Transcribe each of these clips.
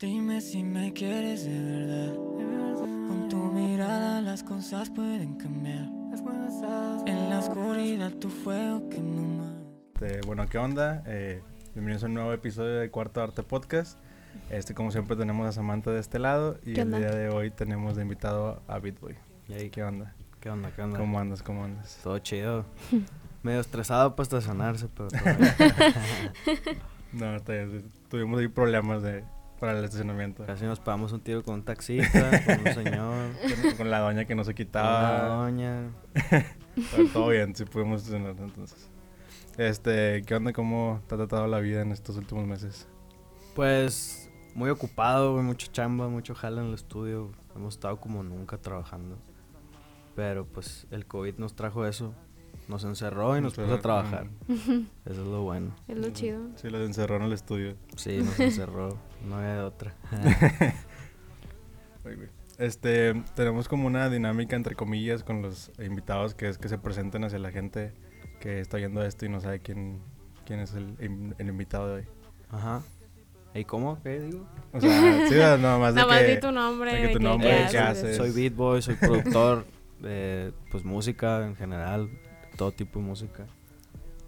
Dime si me quieres de verdad. Con tu mirada las cosas pueden cambiar. En la oscuridad tu fuego que no más. Este, bueno, ¿qué onda? Eh, bienvenidos a un nuevo episodio de Cuarto Arte Podcast. Este, como siempre, tenemos a Samantha de este lado y ¿Qué el día de hoy tenemos de invitado a Bitboy. Y ahí, ¿Qué onda? ¿Qué onda? ¿Qué onda? ¿Cómo andas? ¿Cómo andas? Todo chido. Medio estresado para estacionarse, pero. No, está bien, tuvimos ahí problemas de, para el estacionamiento. Casi nos pagamos un tiro con un taxista, con un señor, Con, con la doña que no se con una quitaba. doña. Pero todo bien, sí pudimos estacionarnos entonces. Este, ¿qué onda? ¿Cómo te ha tratado la vida en estos últimos meses? Pues muy ocupado, güey, mucha chamba, mucho jala en el estudio. Hemos estado como nunca trabajando. Pero pues el COVID nos trajo eso. Nos encerró y nos puso a trabajar. Eso es lo bueno. Es lo chido. Sí, los encerró en el estudio. Sí, nos encerró. No había de otra. Este, tenemos como una dinámica entre comillas con los invitados que es que se presenten hacia la gente que está viendo esto y no sabe quién, quién es el, el invitado de hoy. Ajá. ¿Y cómo? ¿Qué digo? O sea, sí, nada más de Nada más que... di tu nombre. de que tu qué nombre, Eh, ¿qué soy, haces? soy beat boy, soy productor de pues música en general, todo tipo de música.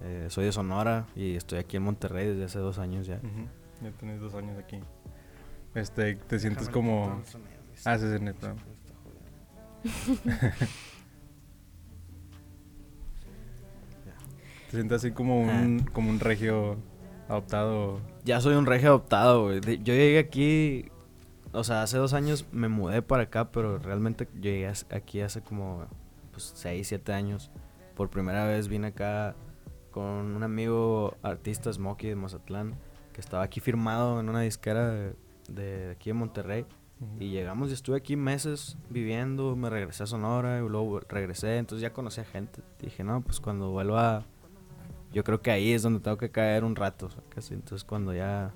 Eh, soy de Sonora y estoy aquí en Monterrey desde hace dos años ya. Ujú, Ya tienes dos años aquí. Este, te sientes como... Ah, sí, en el programa. Te sientes así como un, como un regio adoptado. Ya soy un regio adoptado, güey. Yo llegué aquí, o sea, hace dos años me mudé para acá, pero realmente llegué aquí hace como pues, seis, siete años. Por primera vez vine acá con un amigo artista Smokey de Mazatlán, que estaba aquí firmado en una disquera de, de aquí en Monterrey. Y llegamos y estuve aquí meses viviendo, me regresé a Sonora y luego regresé, entonces ya conocí a gente. Dije, no, pues cuando vuelva, yo creo que ahí es donde tengo que caer un rato, casi. Entonces cuando ya,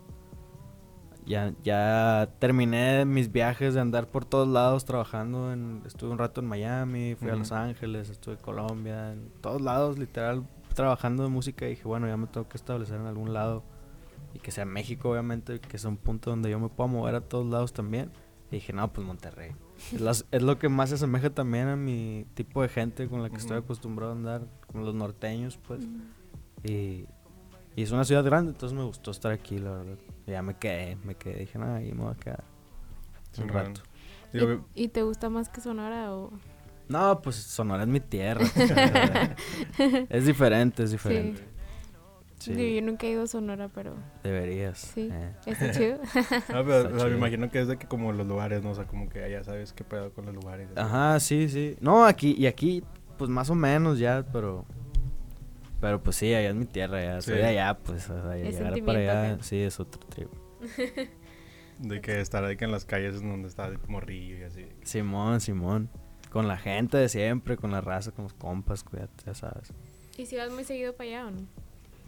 ya, ya terminé mis viajes de andar por todos lados trabajando, en, estuve un rato en Miami, fui a. Los Ángeles, estuve en Colombia, en todos lados literal trabajando de música y dije, bueno, ya me tengo que establecer en algún lado y que sea México obviamente, que sea un punto donde yo me pueda mover a todos lados también. Y dije, no, pues Monterrey. Es, las- es lo que más se asemeja también a mi tipo de gente con la que estoy acostumbrado a andar, con los norteños, pues. Y, y es una ciudad grande, entonces me gustó estar aquí, la verdad. Y ya me quedé, me quedé. Dije, no, ahí me voy a quedar un rato. ¿Y, y te gusta más que Sonora o...? No, pues Sonora es mi tierra. es diferente, es diferente. Sí, Digo, Yo nunca he ido a Sonora, pero deberías. Sí. eh. está chido. Ah, pero, Está o sea, me imagino que es de que como los lugares, ¿no? O sea, como que ya sabes qué pedo con los lugares. Ajá, sí, sí. No, aquí, y aquí, pues más o menos ya, pero. Pero pues sí, allá es mi tierra, ya. Soy Sí. de allá, pues. O sea, llegar para allá, sí, es otro tribu. De que estar ahí que en las calles es donde está el morrillo y así. Simón, Simón. Con la gente de siempre, con la raza, con los compas, cuídate, ya sabes. ¿Y si vas muy seguido para allá o no?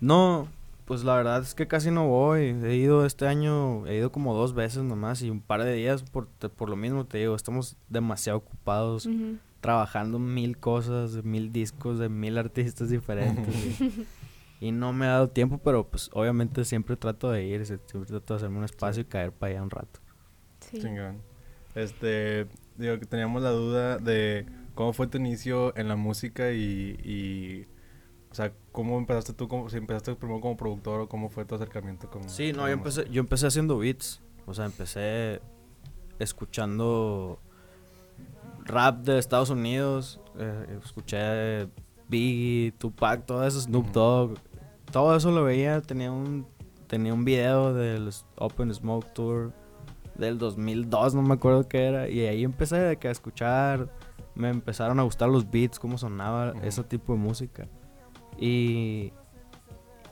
No, pues la verdad es que casi no voy. He ido este año, he ido como dos veces nomás y un par de días por, te- por lo mismo te digo, estamos demasiado ocupados trabajando mil cosas, mil discos, de mil artistas diferentes. y, y no me ha dado tiempo, pero pues obviamente siempre trato de ir, siempre trato de hacerme un espacio y caer para allá un rato. Sí. Chingón. Este, digo que teníamos la duda de cómo fue tu inicio en la música y, y o sea, cómo empezaste tú, cómo, si empezaste primero como productor o cómo fue tu acercamiento con Sí, no, yo empecé, yo empecé haciendo beats. O sea, empecé escuchando rap de Estados Unidos. eh, escuché Biggie, Tupac, todo eso, Snoop. Dogg. Todo eso lo veía. Tenía un, tenía un video del Open Smoke Tour del 2002, no me acuerdo qué era. Y ahí empecé de que a escuchar. Me empezaron a gustar los beats, cómo sonaba ese tipo de música. Y,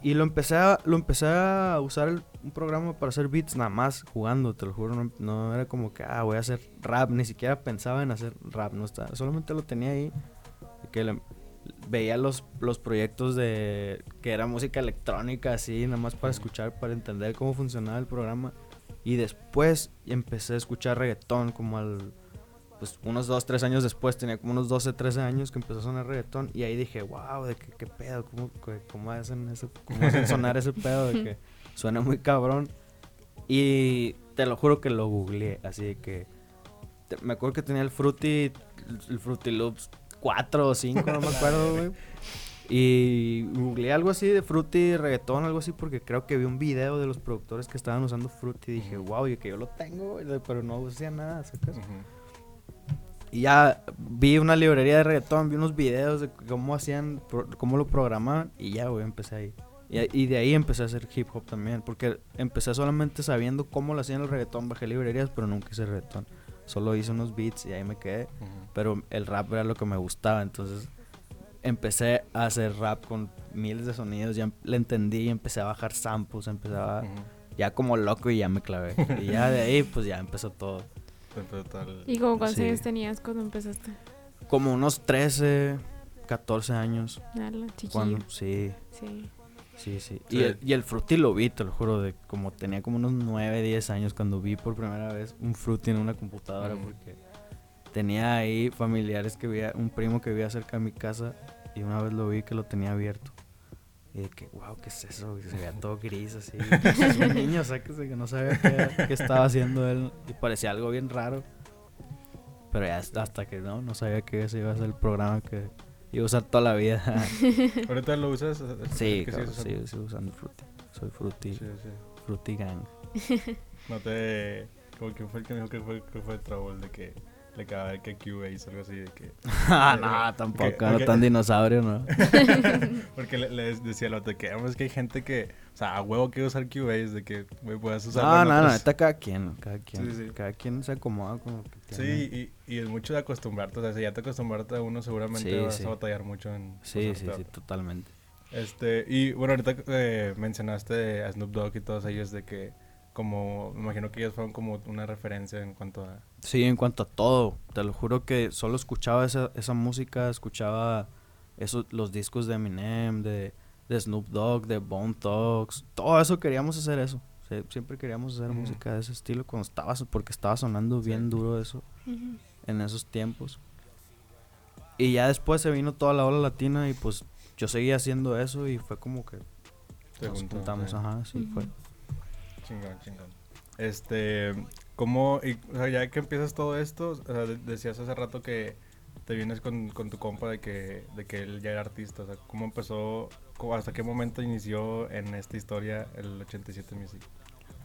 y lo empecé a, lo empecé a usar el- un programa para hacer beats nada más jugando, te lo juro. No, no era como que, ah, voy a hacer rap. Ni siquiera pensaba en hacer rap, no estaba. Solamente lo tenía ahí. Que le- veía los, los proyectos de que era música electrónica, así, nada más para escuchar, para entender cómo funcionaba el programa. Y después empecé a escuchar reggaetón como al pues unos 2, 3 años después, tenía como unos 12, 13 años que empezó a sonar reggaetón y ahí dije, wow, de qué, qué pedo, cómo, cómo hacen eso, cómo hacen sonar ese pedo de que suena muy cabrón. Y te lo juro que lo googleé, así de que... te- me acuerdo que tenía el Fruity, el Fruity Loops 4 o 5, no me acuerdo, güey. Y googleé algo así de Fruity, reggaetón, algo así, porque creo que vi un video de los productores que estaban usando Fruity y dije, wow, y que yo lo tengo, pero no hacía nada, ¿sacas? Ujú. Y ya vi una librería de reggaetón, vi unos videos de cómo hacían, cómo lo programaban y ya, güey, empecé ahí. Y, y de ahí empecé a hacer hip hop también, porque empecé solamente sabiendo cómo lo hacían el reggaetón, bajé librerías, pero nunca hice reggaetón. Solo hice unos beats y ahí me quedé, Ujú. pero el rap era lo que me gustaba, entonces empecé a hacer rap con miles de sonidos, ya le entendí y empecé a bajar samples, empecé a, Ujú. ya como loco y ya me clavé. Y ya de ahí pues ya empezó todo. ¿Y como cuántos Sí. años tenías cuando empezaste? Como unos 13, 14 años. Chiquillo. Cuando, sí, Sí. sí, sí. Sí. Y, el, y el Fruity lo vi, te lo juro, de como tenía como unos 9, 10 años cuando vi por primera vez un Fruity en una computadora porque tenía ahí familiares que vivía, un primo que vivía cerca de mi casa y una vez lo vi que lo tenía abierto. Y de que, wow, ¿qué es eso? Y se veía todo gris así. Es un niño, o sea, que, no sabía qué, qué estaba haciendo él y parecía algo bien raro. Pero ya hasta que no, no sabía que ese iba a ser el programa que iba a usar toda la vida. ¿Ahorita lo usas? Sí, ¿Qué cabrón, sigues sí, usando? sigo usando Fruity. Soy Fruity, Sí, sí. Fruity Gang. No te... Como que fue el que me dijo que fue, que fue Trouble de que le acaba de que Cubase o algo así de que... Ah, Eh, no, tampoco, ok, no tan dinosaurio, ¿no? Porque le, le decía al otro que, "Ah, es que hay gente que... O sea, a huevo que usar Cubase de que, güey, puedas usarlo No, no, no, neta cada quien, cada quien. Sí, sí. Cada quien se acomoda con lo que tiene. Sí, y, y es mucho de acostumbrarte. O sea, si ya te acostumbrarte a uno, seguramente Sí, vas a batallar mucho en... Sí, sí, sí, totalmente. Este, y bueno, ahorita eh, mencionaste a Snoop Dogg y todos ellos de que, como, me imagino que ellos fueron como una referencia en cuanto a... Sí, en cuanto a todo, te lo juro que solo escuchaba esa, esa música, escuchaba esos, los discos de Eminem, de, de Snoop Dogg, de Bone Thugs, todo eso queríamos hacer eso. Sí, siempre queríamos hacer música de ese estilo cuando estaba, porque estaba sonando Sí. bien duro eso en esos tiempos. Y ya después se vino toda la ola latina y pues yo seguía haciendo eso y fue como que te nos juntó, juntamos, sí. ajá, sí fue. Chingón, chingón. Este, ¿cómo, y, o sea, ya que empiezas todo esto, o sea, de- decías hace rato que te vienes con, con tu compa de que, de que él ya era artista, o sea, ¿cómo empezó, hasta qué momento inició en esta historia el 87 Music?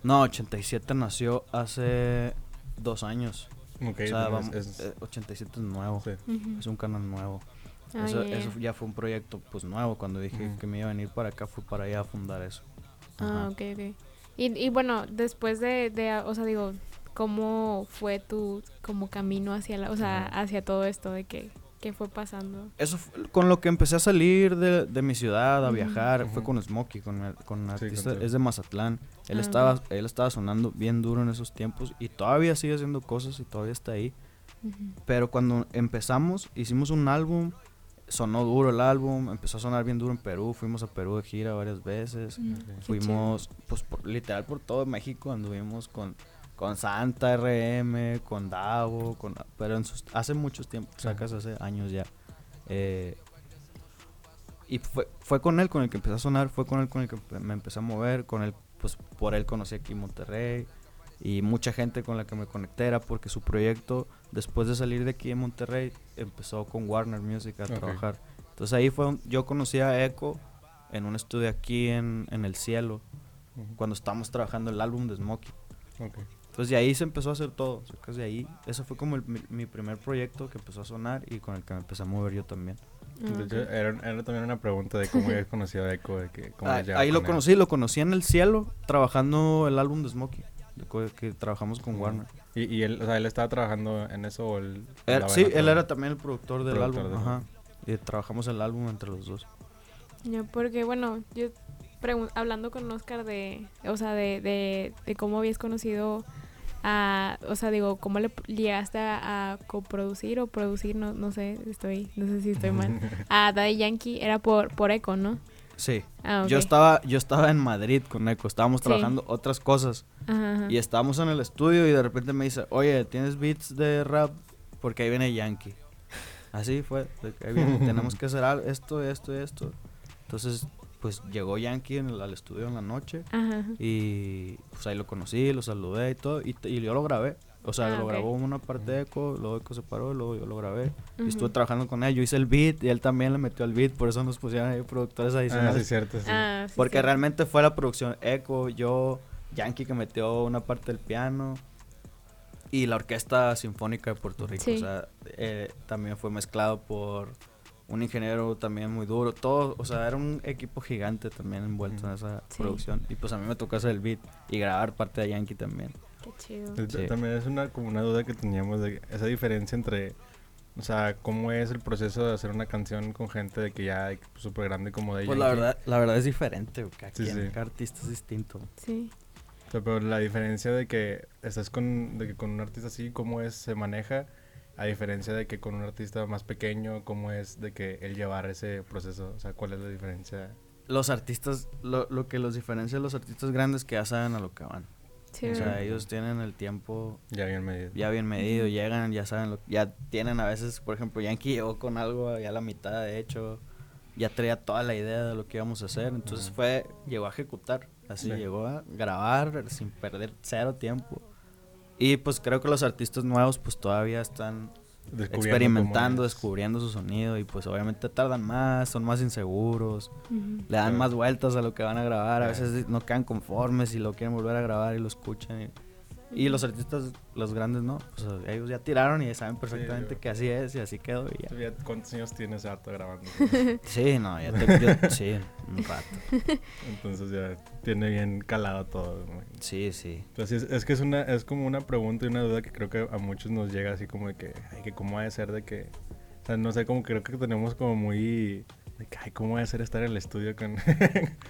No, 87 nació hace dos años. Ok, o sea, vamos, es- es- eh, 87 es nuevo. sí. Ujú. Es un canal nuevo. Ah, eso, ya, eso ya. fue un proyecto pues nuevo. Cuando dije Ujú. que me iba a venir para acá fue para allá a fundar eso. Ah, Ajá. ok, ok. Y, y bueno, después de, de, o sea, digo, ¿cómo fue tu como camino hacia la, o sea, hacia todo esto de que, qué fue pasando? Eso fue con lo que empecé a salir de, de mi ciudad, a Ujú. viajar, fue Ujú. con Smokey, con, con un Sí, artista, contigo. es de Mazatlán. Él Ah, estaba, él estaba sonando bien duro en esos tiempos y todavía sigue haciendo cosas y todavía está ahí. Pero cuando empezamos, hicimos un álbum, sonó duro el álbum, empezó a sonar bien duro en Perú, fuimos a Perú de gira varias veces. Mm, Fuimos, pues, por- literal por todo México, anduvimos con, con Santa RM, con Davo, con, pero en sus- hace muchos tiempos, Ajá. sacas hace años ya. Eh, y fue, fue con él con el que empecé a sonar, fue con él con el que me empecé a mover, con él, pues por él conocí aquí Monterrey y mucha gente con la que me conecté era porque su proyecto, después de salir de aquí en Monterrey, empezó con Warner Music a Ok. trabajar. Entonces ahí fue, un- yo conocí a Echo en un estudio aquí en, en El Cielo, Ujú. cuando estábamos trabajando el álbum de Smokey. Ok. Entonces de ahí se empezó a hacer todo, de ahí, ese fue como el- mi, mi primer proyecto que empezó a sonar y con el que me empecé a mover yo también. Ah, De hecho, ok. era, era también una pregunta de cómo habías conocido a Echo, de que cómo Ah, ahí lo él. conocí, lo conocí en El Cielo, trabajando el álbum de Smokey, que trabajamos con. Warner. Y, y él, o sea, él estaba trabajando en eso o él... Él- sí, él era también el productor del Productor álbum, del ajá. Y trabajamos el álbum entre los dos. Ya, porque bueno, yo hablando con Oscar de, o sea, de, de, de cómo habías conocido a, o sea, digo, cómo le llegaste a, a coproducir o producir, no, no sé, estoy, no sé si estoy mal, a Daddy Yankee, era por, por Eco, ¿no? Sí, Ah, yo estaba yo estaba en Madrid con Echo, estábamos Sí. trabajando otras cosas Ajá, y estábamos en el estudio y de repente me dice, oye, ¿tienes beats de rap? Porque ahí viene Yankee. Así fue, ahí viene, tenemos que hacer esto, esto, esto. Entonces pues llegó Yankee en el- al estudio en la noche Ajá. y pues ahí lo conocí, lo saludé y todo y, y yo lo grabé. O sea, Ah, lo ok. grabó una parte de Eco, luego Eco se paró, luego yo lo grabé. Y estuve trabajando con él, yo hice el beat y él también le metió el beat, por eso nos pusieron ahí productores Ah, adicionales. sí, cierto, sí. Ah, sí, Porque sí. realmente fue la producción Echo, yo, Yankee que metió una parte del piano y la Orquesta Sinfónica de Puerto Rico. Sí. O sea, eh, también fue mezclado por un ingeniero también muy duro. Todo, o sea, era un equipo gigante también envuelto en esa Sí. producción. Y pues a mí me tocó hacer el beat y grabar parte de Yankee también. Qué chido. Sí. También es una como una duda que teníamos de esa diferencia entre, o sea, cómo es el proceso de hacer una canción con gente de que ya súper grande como de Pues la verdad, la verdad es diferente, güey, cada Sí, quien, sí. cada artista es distinto. Sí. O sea, pero la diferencia de que estás con, de que con un artista así, cómo es, se maneja, a diferencia de que con un artista más pequeño, cómo es de que él llevar ese proceso, o sea, cuál es la diferencia. Los artistas, lo, lo que los diferencia de los artistas grandes que ya saben a lo que van. Sí, o sea, ellos tienen el tiempo Ya bien medido. ya bien medido, llegan, ya saben, lo, ya tienen a veces, por ejemplo, Yankee llegó con algo ya a la mitad, de hecho, ya traía toda la idea de lo que íbamos a hacer, entonces fue, llegó a ejecutar, así, Sí. llegó a grabar sin perder cero tiempo. Y pues creo que los artistas nuevos pues todavía están Descubriendo experimentando, descubriendo su sonido y pues obviamente tardan más, son más inseguros, le dan más vueltas a lo que van a grabar, a veces no quedan conformes y lo quieren volver a grabar y lo escuchan. Y, y los artistas, los grandes no, pues ellos ya tiraron y saben perfectamente yo- que así es y así quedó y ya. ¿Tú ya ¿Cuántos años tienes harto grabando? Sí, no, ya te, yo- sí, un rato. Entonces ya tiene bien calado todo. ¿no? Sí, sí. Entonces es, es que es una es como una pregunta y una duda que creo que a muchos nos llega así como de que, ay, que cómo ha de ser de que, o sea, no sé, como creo que tenemos como muy, de que, ay, cómo ha de ser estar en el estudio con...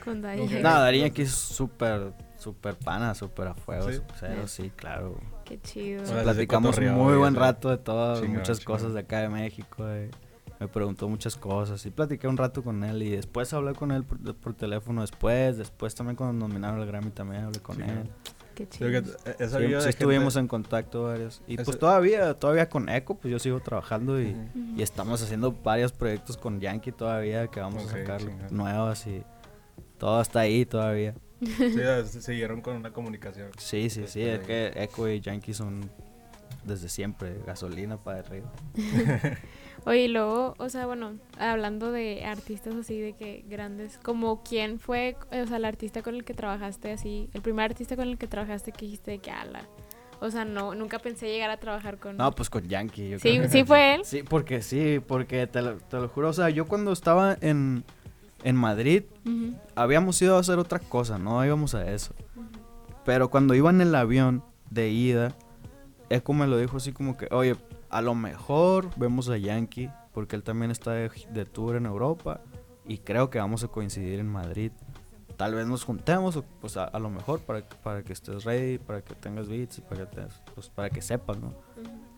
Con Yankee. No, Darín aquí es súper, súper pana, súper a fuego, ¿Sí? cero, sí, claro. Qué chido. Platicamos cotorreo, muy buen rato de todo, muchas cosas de acá de México. de- me preguntó muchas cosas y platiqué un rato con él y después hablé con él por, por teléfono después, después también cuando nominaron el Grammy también hablé con él. Qué chido. que he Sí, estuvimos gente- en contacto varios. Y Ese- pues todavía, todavía con Echo, pues yo sigo trabajando y, estamos haciendo varios proyectos con Yankee todavía que vamos a sacar chingón. nuevos y todo está ahí todavía. Sí, siguieron con una comunicación. Sí, sí, sí, es que Echo y Yankee son desde siempre gasolina para arriba. Oye, y luego, o sea, bueno, hablando de artistas así de que grandes, como quién fue, o sea, el artista con el que trabajaste así, el primer artista con el que trabajaste que dijiste de que ala. O sea, no, nunca pensé llegar a trabajar con. No, pues con Yankee. Yo sí, creo. sí fue él. Sí, porque sí, porque te lo, te lo juro, o sea, yo cuando estaba en, en Madrid, habíamos ido a hacer otra cosa, no íbamos a eso. Pero cuando iba en el avión de ida, Echo me lo dijo así como que, oye, a lo mejor vemos a Yankee, porque él también está de, de tour en Europa, y creo que vamos a coincidir en Madrid. Tal vez nos juntemos, o, pues a, a lo mejor, para, que- para que estés ready, para que tengas beats, para que, te- pues, para que sepas, ¿no?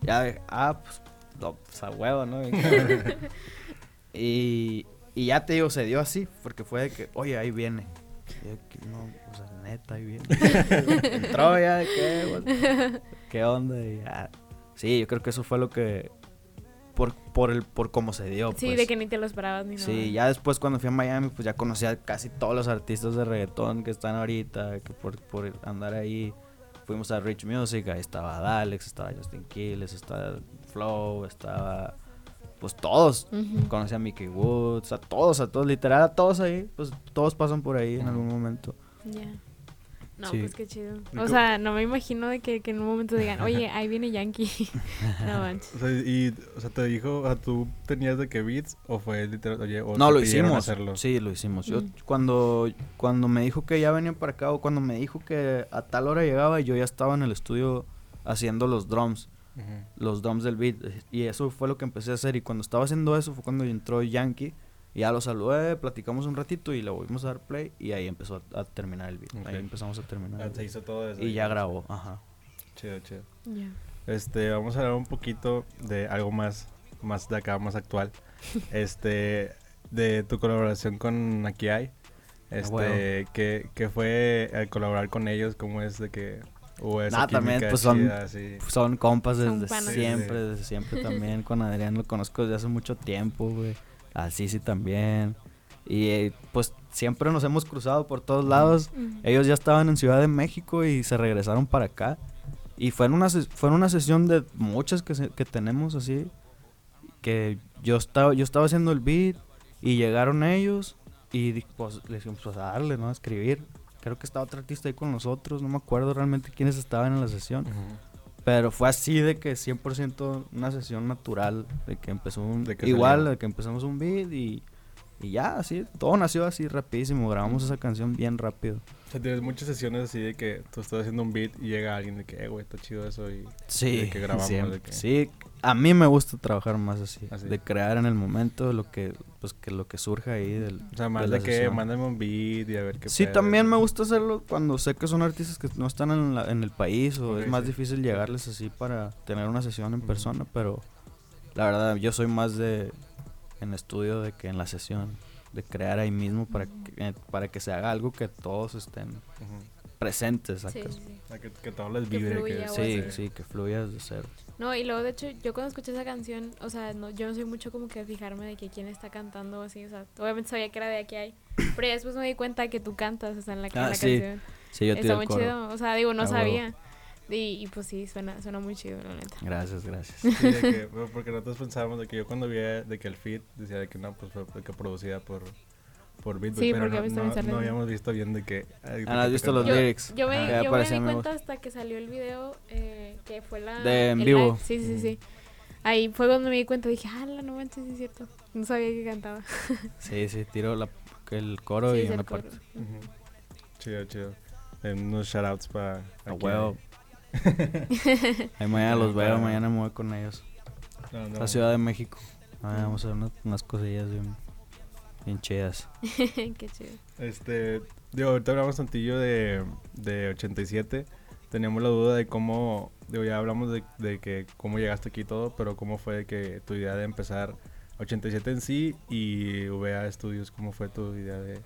Ya, de- ah, pues, no, pues a huevo, ¿no? Y, y ya te digo, se dio así, porque fue de que, oye, ahí viene. Y yo, no, o sea, neta, ahí viene. Entró ya, de ¿qué? ¿Qué onda? Y ya. Sí, yo creo que eso fue lo que, por, por, el, por cómo se dio, Sí, pues. de que ni te lo esperabas ni nada. Sí, ya después cuando fui a Miami, pues ya conocí a casi todos los artistas de reggaetón que están ahorita, que por, por andar ahí. Fuimos a Rich Music, ahí estaba Dalex, estaba Justin Quiles, estaba Flow, estaba... Pues todos. Ujú. Conocí a Mickey Woods, a todos, a todos, literal, a todos ahí. Pues todos pasan por ahí en algún momento. Ya. No, Sí. pues qué chido. ¿Y O sea, no me imagino de que, que en un momento digan, oye, ahí viene Yankee. no manches. O sea, y, o sea, te dijo, o sea, tú tenías de que beats o fue literal, oye, o No, te lo hicimos. hacerlo? Sí, lo hicimos. Yo Mm. cuando, cuando me dijo que ya venía para acá o cuando me dijo que a tal hora llegaba, yo ya estaba en el estudio haciendo los drums. Los drums del beat. Y eso fue lo que empecé a hacer. Y cuando estaba haciendo eso fue cuando entró Yankee. Y ya lo saludé, platicamos un ratito y le volvimos a dar play. Y ahí empezó a, a terminar el beat. Ahí empezamos a terminar. Ah, el se beat. hizo todo eso. Y ya grabó, ajá. Chido, chido. Este, vamos a hablar un poquito de algo más, más de acá, más actual. este, de tu colaboración con Aquí Hay. Este. ¿qué, qué fue el colaborar con ellos? ¿Cómo es de que hubo esa Nah, también, pues, son- chida, así? Son compas desde siempre, Sí, sí. desde siempre también. Con Adrián lo conozco desde hace mucho tiempo, güey. A Sisi también. Y eh, pues siempre nos hemos cruzado por todos lados. Ellos ya estaban en Ciudad de México y se regresaron para acá. Y fue en una, fue en una sesión de muchas que, se- que tenemos así. Que yo estaba, yo estaba haciendo el beat y llegaron ellos y pues les dijimos pues a darle, ¿no? A escribir. Creo que estaba otro artista ahí con nosotros, no me acuerdo realmente quiénes estaban en la sesión. Pero fue así de que 100% una sesión natural, de que empezó un... De que igual, salió. de que empezamos un beat y, y ya, así, todo nació así rapidísimo, grabamos esa canción bien rápido. O sea, tienes muchas sesiones así de que tú estás haciendo un beat y llega alguien de que, eh, güey, está chido eso y... Sí, de que grabamos, siempre. de que- sí, a mí me gusta trabajar más así, Así. de crear en el momento lo que, pues que lo que surja ahí del... O sea, más de de que sesión. mándame un beat y a ver qué Sí, pedo. también me gusta hacerlo cuando sé que son artistas que no están en, la- en el país o es más sí. difícil llegarles así para tener una sesión en persona, pero la verdad yo soy más de en estudio de que en la sesión, de crear ahí mismo para que, eh, para que se haga algo que todos estén. Presentes. Sí, sí, sí. O sea, que, que todo les Que vibre. fluya, que, Sí, sí, que fluya de cero. No, y luego de hecho, yo cuando escuché esa canción, o sea, no, yo no soy mucho como que fijarme de que quién está cantando o así, o sea, obviamente sabía que era de aquí hay, pero ya después me di cuenta que tú cantas, o sea, en la, en Ah, la sí, canción. Sí, yo Está tiro muy coro. chido, o sea, digo, no A huevo. sabía. Y, y pues sí, suena, suena muy chido, la neta. Gracias, gracias. Sí, de que, porque nosotros pensábamos de que yo cuando vi de que el feed decía de que no, pues fue de que producida por, por Beatbox, Sí, pero no, no, no habíamos visto bien de que... ay, Ah, ¿no has visto los lyrics? Yo me, Ajá. yo me di cuenta hasta que salió el video, eh, que fue la... De en el vivo. live. Sí, sí, sí. Ahí fue cuando me di cuenta, dije, ah, no manches, sí es cierto. No sabía que cantaba. Sí, sí, tiro la, el coro Sí, y una parte. Ujú. Chido, chido. Eh, unos shoutouts para... A huevo. Ahí mañana los veo, mañana me voy con ellos. No, no. La Ciudad de México. Ah, vamos a ver unas, unas cosillas bien, bien chidas. Qué chido. Este, digo, ahorita hablamos tantillo de, de 87. Teníamos la duda de cómo, digo, ya hablamos de, de que cómo llegaste aquí y todo, pero cómo fue que tu idea de empezar 87 en sí y VA Studios, cómo fue tu idea de...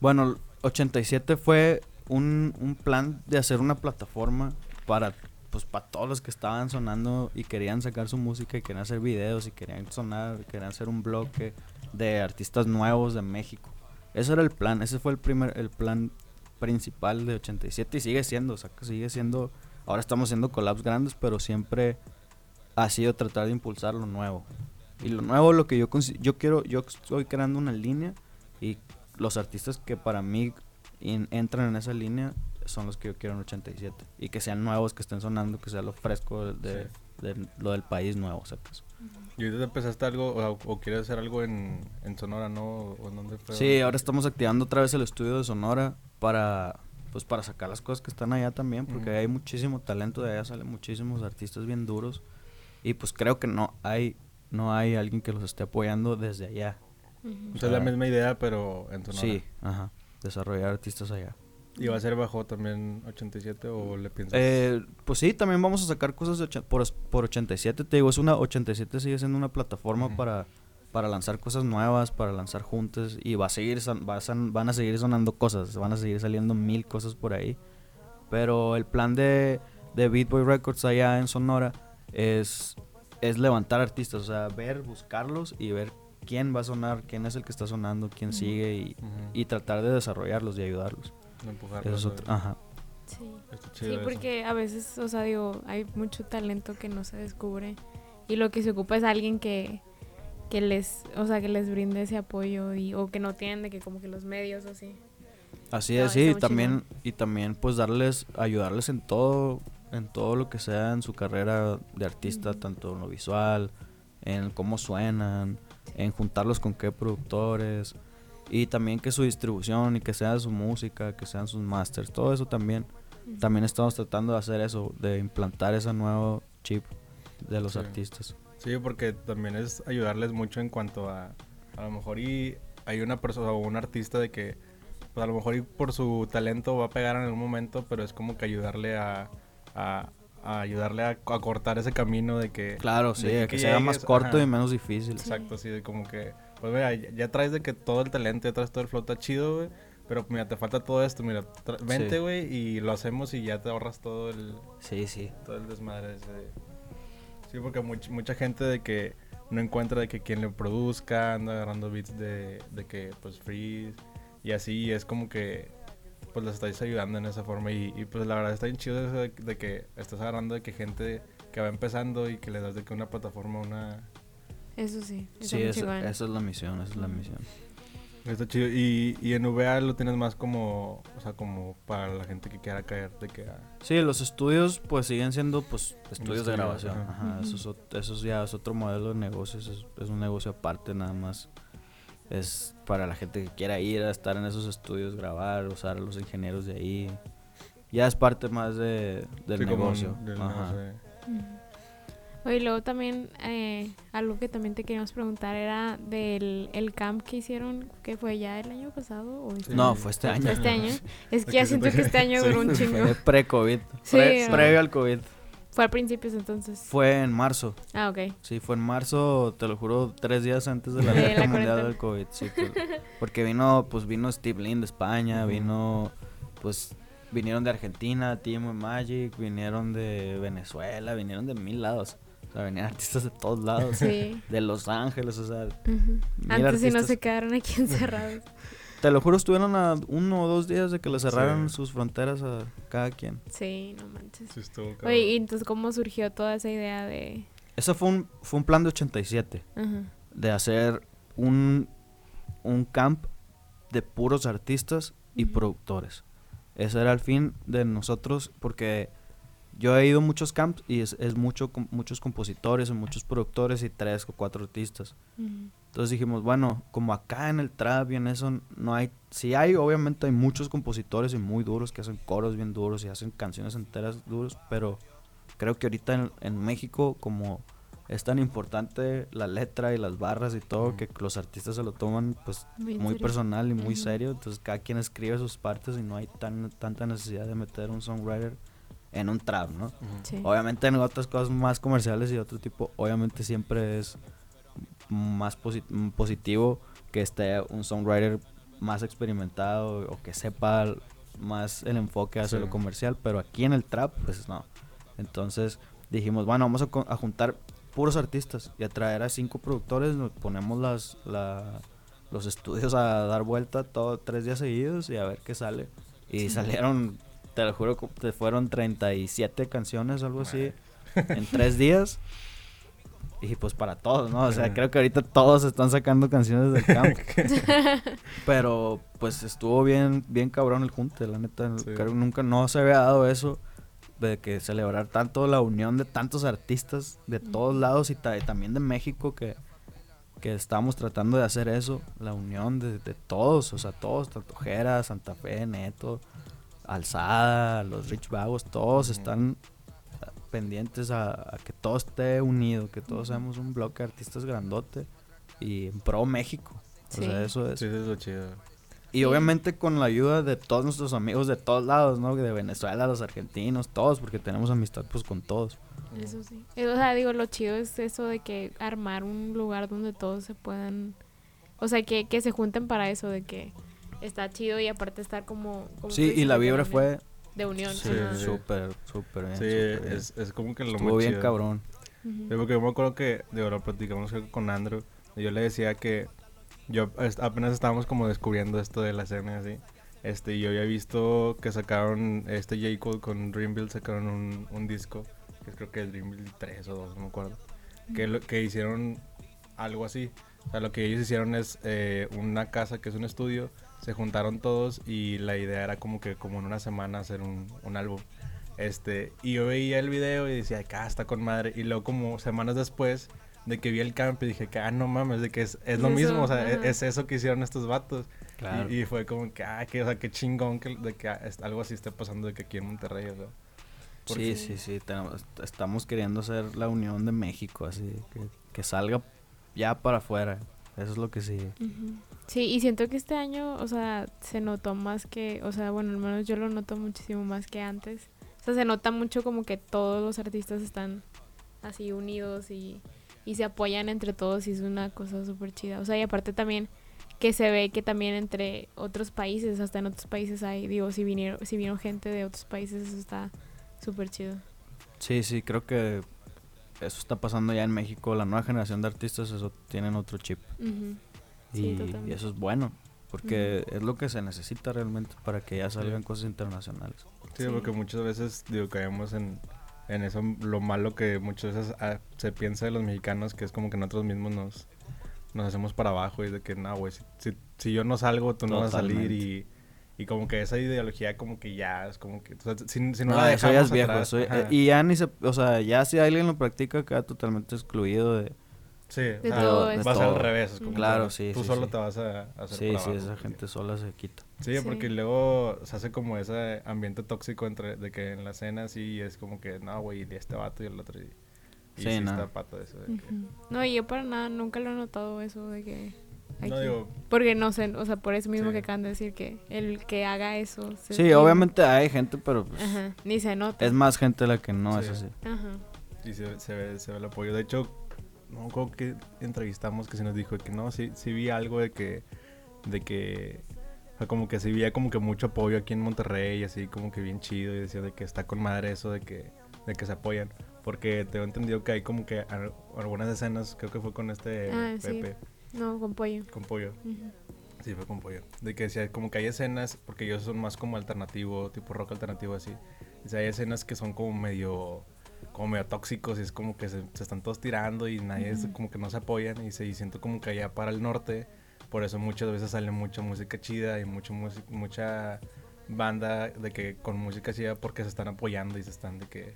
Bueno, 87 fue un, un plan de hacer una plataforma para pues para todos los que estaban sonando y querían sacar su música y querían hacer videos y querían sonar, querían hacer un bloque de artistas nuevos de México. Ese era el plan, ese fue el primer el plan principal de 87 y sigue siendo, o sea, sigue siendo ahora estamos haciendo collabs grandes, pero siempre ha sido tratar de impulsar lo nuevo. Y lo nuevo lo que yo yo quiero yo estoy creando una línea y los artistas que para mí entran en esa línea son los que yo quiero en 87 y que sean nuevos, que estén sonando, que sea lo fresco de, de- Sí. de lo del país nuevo, ¿sacas? ¿Y ahorita empezaste algo o, o quieres hacer algo en, en Sonora, no? ¿O en dónde fue? Sí, ahora estamos activando otra vez el estudio de Sonora para pues para sacar las cosas que están allá también, porque hay muchísimo talento de allá, salen muchísimos artistas bien duros y pues creo que no hay no hay alguien que los esté apoyando desde allá. Ujú. O sea, es la misma idea, pero en Sonora. Sí, ajá, desarrollar artistas allá. ¿Y va a ser bajo también 87 o le piensas? Eh, pues sí, también vamos a sacar cosas de por, por 87. Te digo, es una 87 sigue siendo una plataforma para, para lanzar cosas nuevas, para lanzar juntos y va a seguir va a son- van a seguir sonando cosas, van a seguir saliendo mil cosas por ahí. Pero el plan de, de Beat Boy Records allá en Sonora es, es levantar artistas, o sea, ver, buscarlos y ver quién va a sonar, quién es el que está sonando, quién sigue y, y tratar de desarrollarlos y ayudarlos. Eso es otro, ajá. Sí. Sí, eso. porque a veces, o sea, digo, hay mucho talento que no se descubre y lo que se ocupa es alguien que, que les, o sea, que les brinde ese apoyo y, o que no tienen de que como que los medios o así. Así No, es, sí, y también, y también pues darles, ayudarles en todo, en todo lo que sea en su carrera de artista, tanto en lo visual, en cómo suenan, en juntarlos con qué productores, y también que su distribución y que sea su música, que sean sus masters, todo eso también. También estamos tratando de hacer eso, de implantar ese nuevo chip de los Sí. artistas. Sí, porque también es ayudarles mucho en cuanto a a lo mejor y hay una persona o un artista de que pues a lo mejor y por su talento va a pegar en algún momento, pero es como que ayudarle a, a, a ayudarle a, a cortar ese camino de que Claro, sí, de que, sea más corto ajá. y menos difícil. Exacto, así de como que pues mira, ya, ya traes de que todo el talento, ya traes todo el flow está chido, güey, pero mira, te falta todo esto, mira, vente, Sí. güey, y lo hacemos y ya te ahorras todo el Sí, sí. todo el desmadre ese. Sí, porque much- mucha gente de que no encuentra de que quien le produzca, anda agarrando beats de, de que pues free y así es como que pues les estáis ayudando en esa forma y, y, pues la verdad está bien chido eso de, de que estás agarrando de que gente que va empezando y que le das de que una plataforma, una... Eso sí. está Sí, muy esa, es la misión, esa es la misión. Está chido. Y, y en VA lo tienes más como, o sea, como para la gente que quiera caer de que... ah, Sí, los estudios pues siguen siendo pues estudios de grabación. ajá. Ajá, eso, es, eso es ya es otro modelo de negocios, es, es un negocio aparte nada más. Es para la gente que quiera ir a estar en esos estudios, grabar, usar a los ingenieros de ahí. Ya es parte más de, del sí, como negocio. del Ajá. negocio. Oye, luego también, eh, algo que también te queríamos preguntar era del el camp que hicieron, que fue ya el año pasado o este No, año? fue este año. ¿Fue este año? Es que ya siento que este año sí, duró un chingo. Fue pre-COVID. Sí, previo al COVID. Fue a principios entonces. Fue en marzo. Ah, ok. Sí, fue en marzo, te lo juro, tres días antes de la la mundial del COVID. Sí, que- porque vino, pues vino Steve Lin de España, vino, pues vinieron de Argentina, Timo y Magic, vinieron de Venezuela, vinieron de mil lados. Sea, venían artistas de todos lados. Sí. De Los Ángeles, o sea, Antes si no se quedaron aquí encerrados. Te lo juro, estuvieron a uno o dos días de que le cerraron Sí. sus fronteras a cada quien. Sí, no manches. Sí, estuvo cabrón. Oye, y entonces, ¿cómo surgió toda esa idea de...? Eso fue un, fue un plan de 87. Ajá. de hacer un, un camp de puros artistas y productores. Ese era el fin de nosotros porque yo he ido a muchos camps y es, es mucho, com- muchos compositores y muchos productores y tres o cuatro artistas. Ujú. Entonces dijimos, bueno, como acá en el trap y en eso no hay, sí hay, obviamente hay muchos compositores y muy duros que hacen coros bien duros y hacen canciones enteras duros, pero creo que ahorita en, en México como es tan importante la letra y las barras y todo Ujú. que los artistas se lo toman pues Muy muy personal y muy Ujú. serio, entonces cada quien escribe sus partes y no hay tan, tanta necesidad de meter un songwriter en un trap, ¿no? Sí. Obviamente en otras cosas más comerciales y de otro tipo, obviamente siempre es más posi- positivo que esté un songwriter más experimentado o que sepa más el enfoque hacia Sí. lo comercial, pero aquí en el trap, pues no. Entonces dijimos, bueno, vamos a, a juntar puros artistas y a traer a cinco productores, nos ponemos las, la- los estudios a dar vuelta todos tres días seguidos y a ver qué sale. Y salieron, te lo juro, te fueron 37 canciones, algo así, en tres días. Y pues para todos, ¿no? O sea, creo que ahorita todos están sacando canciones del campo. Pero pues estuvo bien, bien cabrón el junte, la neta. Sí. Creo que nunca no se había dado eso de que celebrar tanto la unión de tantos artistas de todos lados y, ta- y también de México que, que estamos tratando de hacer eso, la unión de, de todos, o sea, todos, tanto Jera, Santa Fe, Neto, Alzada, los Rich Vagos, todos están pendientes a, a que todo esté unido, que todos seamos un bloque de artistas grandote y en pro México. O Sí. sea, eso es. Sí, eso es lo chido. Y Sí. obviamente con la ayuda de todos nuestros amigos de todos lados, ¿no? De Venezuela, los argentinos, todos, porque tenemos amistad pues con todos. Eso sí. O sea, digo, lo chido es eso de que armar un lugar donde todos se puedan... O sea, que, que se junten para eso, de que está chido y aparte estar como... como Sí, y la de vibra fue De unión. Sí, ajá. sí. súper, súper bien. Sí, súper bien. es, es como que lo Estuvo más bien chido. cabrón. Ujú. Sí, porque yo me acuerdo que, digo, lo platicamos con Andrew, y yo le decía que yo est- apenas estábamos como descubriendo esto de la escena y así. Este, y yo había visto que sacaron, este J. Cole con Dreamville sacaron un, un disco, que creo que es Dreamville 3 o 2, no me acuerdo, que, lo, que hicieron algo así. O sea, lo que ellos hicieron es eh, una casa que es un estudio, se juntaron todos y la idea era como que como en una semana hacer un, un álbum. Este, y yo veía el video y decía, acá está con madre. Y luego como semanas después de que vi el camp y dije que, ah, no mames, de que es, es lo eso, mismo, o sea, es, eso que hicieron estos vatos. Claro. Y, y fue como que, ah, que, o sea, qué chingón que, de que ah, es- algo así esté pasando de que aquí en Monterrey, o sea. Sí, sí, sí. tenemos- estamos queriendo hacer la unión de México, así que, que salga ya para afuera. Eso es lo que sigue. Ujú. Sí, y siento que este año, o sea, se notó más que, o sea, bueno, al menos yo lo noto muchísimo más que antes. O sea, se nota mucho como que todos los artistas están así unidos y, y se apoyan entre todos y es una cosa súper chida. O sea, y aparte también que se ve que también entre otros países, hasta en otros países hay, digo, si vinieron, si vieron gente de otros países, eso está súper chido. Sí, sí, creo que eso está pasando ya en México. La nueva generación de artistas eso tienen otro chip. Ujú. Sí, y, eso es bueno. Porque es lo que se necesita realmente para que ya salgan cosas internacionales. Sí, Sí. porque muchas veces, digo, caemos en, en eso, lo malo que muchas veces ah, se piensa de los mexicanos, que es como que nosotros mismos nos, nos hacemos para abajo y de que, no, güey, si, si, si yo no salgo, tú no vas a salir y, y como que esa ideología como que ya es como que, o sea, si, si no, No, la eso ya dejamos es viejo. atrás, eso ya- ajá. y ya ni se... O sea, ya si alguien lo practica queda totalmente excluido de... Sí, De ajá, todo vas al todo. revés. es como Claro, que sí, Tú sí, solo sí. te vas a, a hacer Sí, para sí, abajo, esa porque- gente sola se quita. Sí, Sí. porque luego se hace como ese ambiente tóxico entre de que en la cena sí es como que, no, güey, y este vato y el otro. Y, y Sí, sí, no. está pato eso. de que- Ujú. No, y yo para nada, nunca lo he notado eso de que... No digo, Porque no sé, o sea, por eso mismo Sí. que acaban de decir que el que haga eso... se Sí, siente- obviamente hay gente, pero pues, Ajá, ni se nota. es más gente la que no es Sí. así. Ajá. y se, se, ve, se ve el apoyo. De hecho, no creo que entrevistamos que se nos dijo que no, sí, sí vi algo de que, de que, o sea, como que sí vi como que mucho apoyo aquí en Monterrey, así como que bien chido y decía de que está con madre eso de que, de que se apoyan. Porque tengo entendido que hay como que al- algunas escenas, creo que fue con este Ah, sí. Pepe, No, con pollo. con pollo. Ujú. Sí, fue con pollo. De que decía, como que hay escenas, porque ellos son más como alternativo, tipo rock alternativo así. O sea, hay escenas que son como medio, como medio tóxicos y es como que se, se están todos tirando y nadie, es- como que no se apoyan y se y siento como que allá para el norte, por eso muchas veces sale mucha música chida y mucho mucha banda de que con música chida porque se están apoyando y se están de que,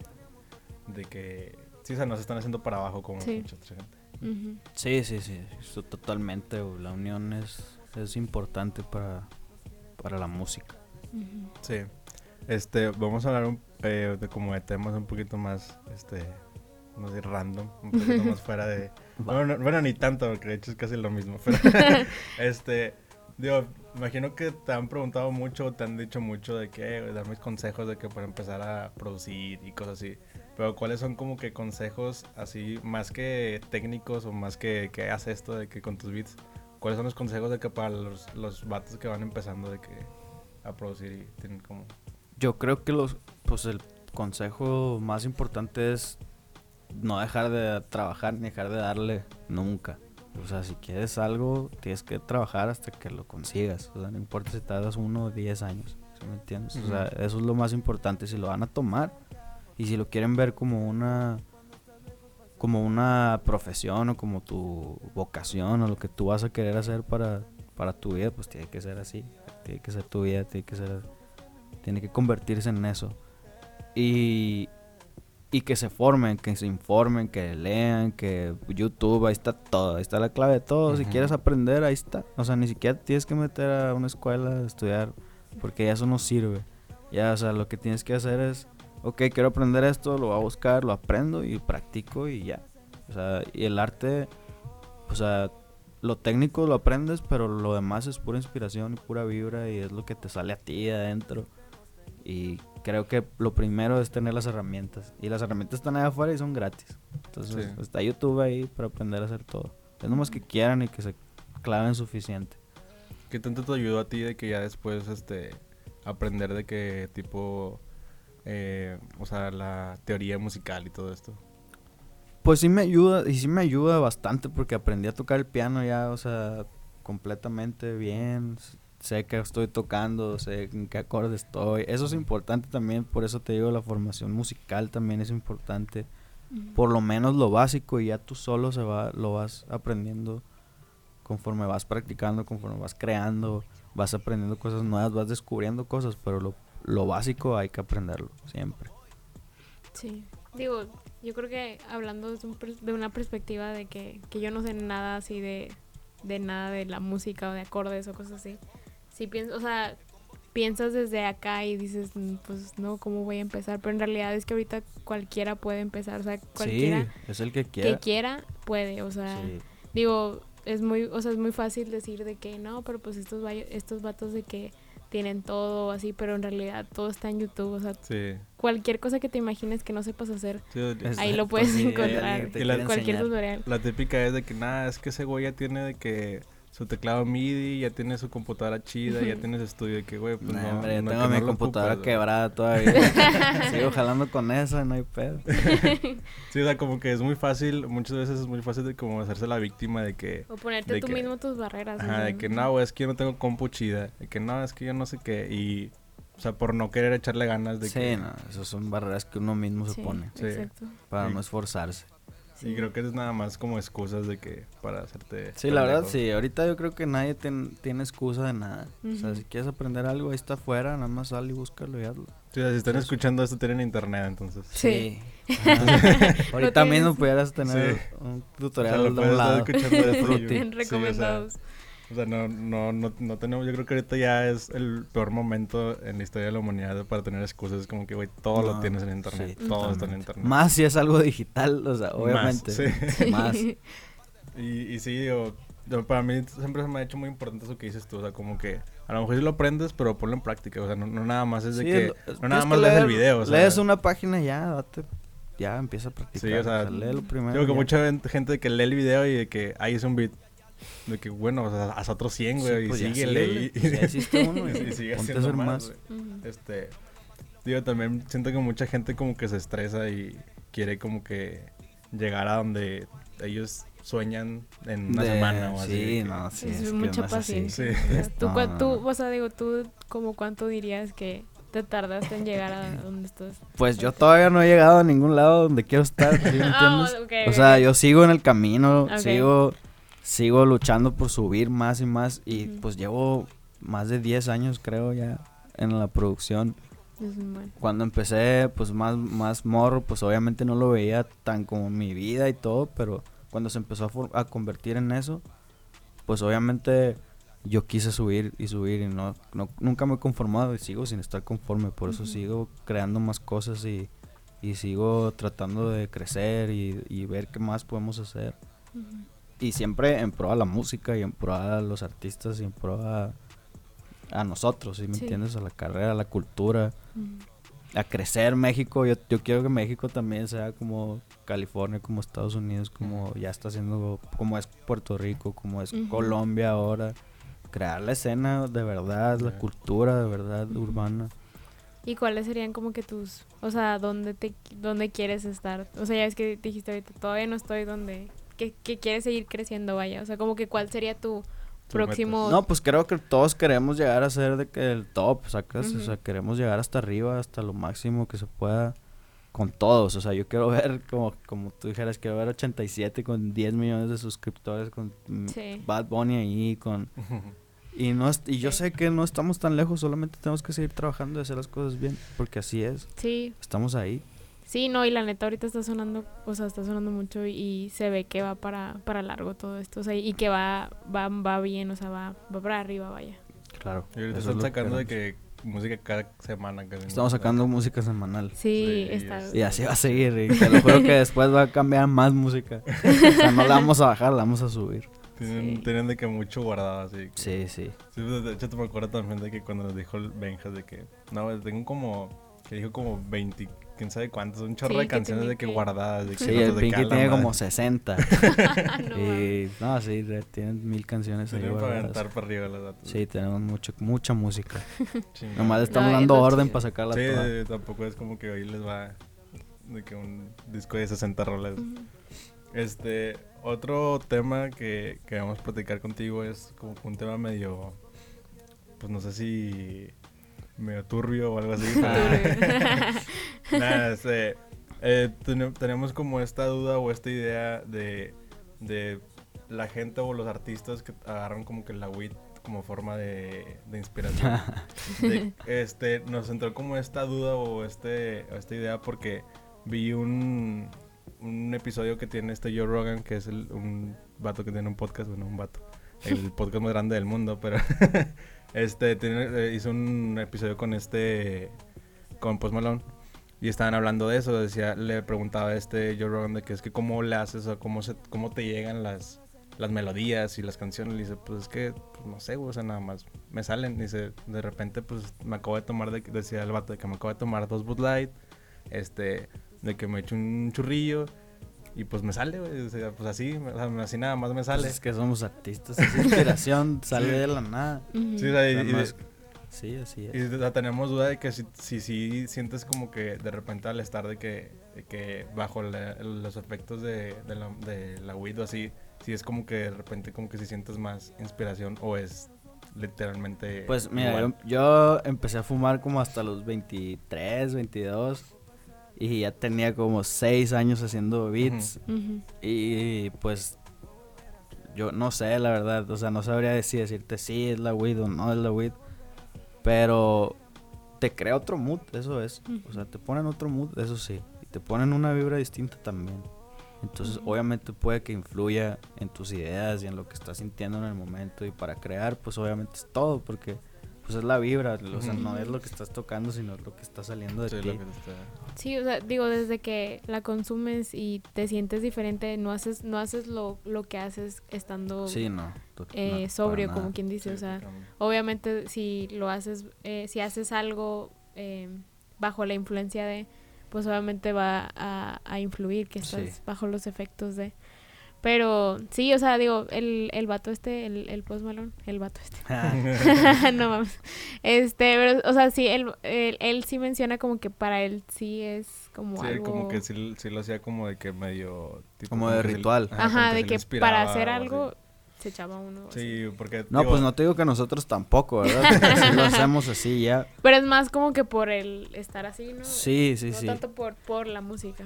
de que, sí, o sea, no se están haciendo para abajo como Sí. mucha otra gente. Ujú. Sí, sí, sí, eso totalmente. La unión es, es importante para, para la música. Ujú. Sí. Este, vamos a hablar un- eh, de como de temas un poquito más, este, no sé, random, un poquito más fuera de... Bueno, no- bueno, ni tanto, porque de hecho es casi lo mismo, pero, este, digo, imagino que te han preguntado mucho, te han dicho mucho de que, eh, darme consejos de que para empezar a producir y cosas así, pero ¿cuáles son como que consejos así, más que técnicos o más que, que haz esto de que con tus beats, cuáles son los consejos de que para los, los vatos que van empezando de que a producir y tienen como... Yo creo que los, pues el consejo más importante es no dejar de trabajar ni dejar de darle nunca. O sea, si quieres algo, tienes que trabajar hasta que lo consigas. O sea, no importa si tardas uno o diez años. ¿sí me entiendes? O sea, eso es lo más importante. Si lo van a tomar y si lo quieren ver como una como una profesión o como tu vocación o lo que tú vas a querer hacer para, para tu vida, pues tiene que ser así. Tiene que ser tu vida, tiene que ser tiene que convertirse en eso. Y, y que se formen, que se informen, que lean, que YouTube, ahí está todo, ahí está la clave de todo. Si quieres aprender, ahí está. O sea, ni siquiera tienes que meter a una escuela a estudiar, porque ya eso no sirve. Ya, o sea, lo que tienes que hacer es, ok, quiero aprender esto, lo voy a buscar, lo aprendo y practico y ya. O sea, y el arte, o sea, lo técnico lo aprendes, pero lo demás es pura inspiración y pura vibra y es lo que te sale a ti de adentro. Y creo que lo primero es tener las herramientas. Y las herramientas están allá afuera y son gratis. Entonces Sí. está YouTube ahí para aprender a hacer todo. Es nomás que quieran y que se claven suficiente. ¿Qué tanto te ayudó a ti de que ya después, este, aprender de qué tipo, eh, o sea, la teoría musical y todo esto? Pues sí me ayuda, y sí me ayuda bastante porque aprendí a tocar el piano ya, o sea, completamente bien. Sé que estoy tocando, sé en qué acorde estoy. Eso es importante también, por eso te digo, la formación musical también es importante. Por lo menos lo básico y ya tú solo se va, lo vas aprendiendo conforme vas practicando, conforme vas creando, vas aprendiendo cosas nuevas, vas descubriendo cosas, pero lo, lo básico hay que aprenderlo siempre. Sí. Digo, yo creo que hablando desde un de una perspectiva de que, que yo no sé nada así de, de nada de la música o de acordes o cosas así. Sí pienso, o sea, piensas desde acá y dices, "Mm, pues no, ¿cómo voy a empezar? Pero en realidad es que ahorita cualquiera puede empezar, o sea, cualquiera Sí, es el que que quiera. quiera puede, o sea, Sí. digo, es muy, o sea, es muy fácil decir de que no, pero pues estos estos vatos de que tienen todo así, pero en realidad todo está en YouTube, o sea, Sí. cualquier cosa que te imagines que no sepas hacer, Sí, ahí lo puedes encontrar. la- cualquier tutorial. La típica es de que, nada, es que ese güey ya tiene de que su teclado MIDI, ya tiene su computadora chida, ya tiene su estudio, de que, güey, pues Nah, no, hombre, yo no, tengo mi no computadora ocupas, quebrada todavía. Sigo jalando con esa, no hay pedo. Sí, o sea, como que es muy fácil, muchas veces es muy fácil de como hacerse la víctima de que, O ponerte De tú que- mismo tus barreras. ajá, o de que no, güey, es que yo no tengo compu chida, de que no, es que yo no sé qué, y, o sea, por no querer echarle ganas de Sí, que... no, esas son barreras que uno mismo se Sí, pone Sí. Exacto. para Sí. no esforzarse. Y creo que es nada más como excusas de que, para hacerte... Sí, la verdad, sí. Ahorita yo creo que nadie ten- tiene excusa de nada. O sea, si quieres aprender algo, ahí está afuera, nada más sal y búscalo y hazlo. Sí, o sea, si están escuchando esto, tienen internet, entonces. Sí. Ajá. Ahorita mismo pudieras tener Sí. un O sea, tutorial lo un estar lado. escuchando de. Sí, o sea, recomendados. O sea, no, no, no, no tenemos, yo creo que ahorita ya es el peor momento en la historia de la humanidad para tener excusas. Es como que, güey, todo lo tienes en internet. sí, todo está en internet. Más si es algo digital, o sea, Más, obviamente. sí. Más. Y, y sí, digo, yo- para mí siempre se me ha hecho muy importante eso que dices tú. O sea, como que a lo mejor sí lo aprendes, pero ponlo en práctica. O sea, no, no nada más es de Sí, que, lo- no nada más lees el video. O sea, lees una página y ya, date, ya empieza a practicar. Sí, o sea, léelo primero. Digo que ya. mucha gente que lee el video y de que ahí hice un beat. De que, bueno, o sea, haz otros 100, güey, Sí, pues y síguele. síguele. y, uno, y y sigue haciendo más, más. Este, digo, también siento que mucha gente como que se estresa y quiere como que llegar a donde ellos sueñan en una De- semana o así. Sí, que- no, sí. es, es mucha así. paciencia. Sí. O tú, No, tú, o sea, digo, tú, como cuánto dirías que te tardaste en llegar a donde estás? Pues yo todavía no he llegado a ningún lado donde quiero estar, ¿sí me Ah, entiendes? ok, O ok. sea, yo sigo en el camino, Ok. sigo sigo luchando por subir más y más y pues llevo más de 10 años creo ya en la producción. Es. Cuando empecé pues más más morro, pues obviamente no lo veía tan como mi vida y todo, pero cuando se empezó a, convertir en eso, pues obviamente yo quise subir y subir y no, no nunca me he conformado y sigo sin estar conforme, por eso sigo creando más cosas y, y sigo tratando de crecer y, y ver qué más podemos hacer. Y siempre en pro a la música y en pro a los artistas y en pro a, a nosotros, ¿sí me Sí. entiendes? A la carrera, a la cultura, a crecer México. Yo, yo quiero que México también sea como California, como Estados Unidos, como ya está haciendo, como es Puerto Rico, como es. Colombia ahora. Crear la escena de verdad, la cultura de verdad urbana. ¿Y cuáles serían como que tus, o sea, dónde te, dónde quieres estar? O sea, ya es que dijiste ahorita, todavía no estoy donde, que, que quieres seguir creciendo, vaya. O sea, como que cuál sería tu próximo... No, pues creo que todos queremos llegar a ser de que el top, sacas, o sea, queremos llegar hasta arriba, hasta lo máximo que se pueda con todos, o sea, yo quiero ver como como tú dijeras, quiero ver 87 con 10 millones de suscriptores con mm, Sí. Bad Bunny ahí con y no y yo Sí. sé que no estamos tan lejos, solamente tenemos que seguir trabajando y hacer las cosas bien, porque así es. Sí, Estamos ahí. Sí, no, y la neta ahorita está sonando, o sea, está sonando mucho y, y se ve que va para, para largo todo esto, o sea, y que va, va, va bien, o sea, va, va para arriba, vaya. Claro. Y ahorita están sacando de que música cada semana. Estamos sacando música semanal. Sí, Sí, está... es- Y así va a seguir. Y te lo juro que después va a cambiar más música. O sea, no la vamos a bajar, la vamos a subir. Tienen, Sí. tienen de que mucho guardado así. que- Sí, sí. Sí, pues, de hecho, te me acuerdo también de que cuando nos dijo el Benjas de que, no, tengo como, que dijo como 20, quién sabe cuántos, un chorro Sí, de canciones de que guardadas. De que Sí, el Pinky tiene madre. como 60. No y no, sí, tienen mil canciones ahí para aventar para arriba los datos. Sí, tenemos mucho, mucha música. Nomás le estamos No, dando orden para sacarla Sí, toda. tampoco es como que hoy les va de que un disco de 60 rolas. Ujú. Este, otro tema que, que vamos a platicar contigo es como un tema medio, pues no sé si medio turbio o algo así. Nada, este, eh, tene- tenemos como esta duda o esta idea de, de la gente o los artistas que agarran como que la WIT como forma de, de inspiración. De- este, nos entró como esta duda o este, o esta idea porque vi un, un episodio que tiene este Joe Rogan, que es el- un vato que tiene un podcast, bueno, un vato, el podcast más grande del mundo, pero este tiene, eh, hizo un episodio con este, con Post Malone. Y estaban hablando de eso, decía, le preguntaba a este Joe Rogan de que es que cómo le haces o cómo, se, cómo te llegan las, las melodías y las canciones. Le dice, pues es que, pues, no sé, güey, o sea, nada más me salen. Dice, de repente, pues me acabo de tomar, de, decía el vato, de que me acabo de tomar dos Bud Light, este, de que me echo un churrillo y pues me sale, güey. O sea, pues así, así nada más me sale. Pues es que somos artistas, esa inspiración sale de la nada. Sí, o sea, y- y de- es- Sí, así es. Y o sea, tenemos duda de que si, si, si sientes como que de repente al estar de que, de que bajo la- los efectos de, de la, de la weed o así, si es como que de repente como que si sientes más inspiración o es literalmente Pues mira, yo, yo empecé a fumar como hasta los 23, 22 y ya tenía como 6 años haciendo beats. Y pues yo no sé la verdad, o sea, no sabría decir, decirte si es la weed o no es la weed, pero te crea otro mood, eso es, o sea, te ponen otro mood, eso sí, y te ponen una vibra distinta también. Entonces, obviamente puede que influya en tus ideas y en lo que estás sintiendo en el momento. Y para crear, pues obviamente es todo, porque pues es la vibra. O sea, no es lo que estás tocando, sino es lo que está saliendo de Sí, ti. lo que te está- Sí, o sea, digo, desde que la consumes y te sientes diferente, no haces, no haces lo, lo que haces estando Sí, no. eh, no, sobrio, como quien dice. sí, o sea, obviamente si lo haces, eh, si haces algo eh, bajo la influencia de, pues obviamente va a, a influir que estás Sí. bajo los efectos de. Pero sí, o sea, digo, el, el vato este, el, el post malón, el vato este. no mames. Este, pero, o sea, sí, él, él, él sí menciona como que para él sí es como Sí, algo... como que sí, sí lo hacía como de que medio... tipo, Como de ritual. Ajá, de que para hacer así. algo se echaba uno. así. Sí, porque... No, digo, pues no te digo que nosotros tampoco, ¿verdad? Lo hacemos así ya. Pero es más como que por el estar así, ¿no? Sí, sí, no sí. tanto por, por la música.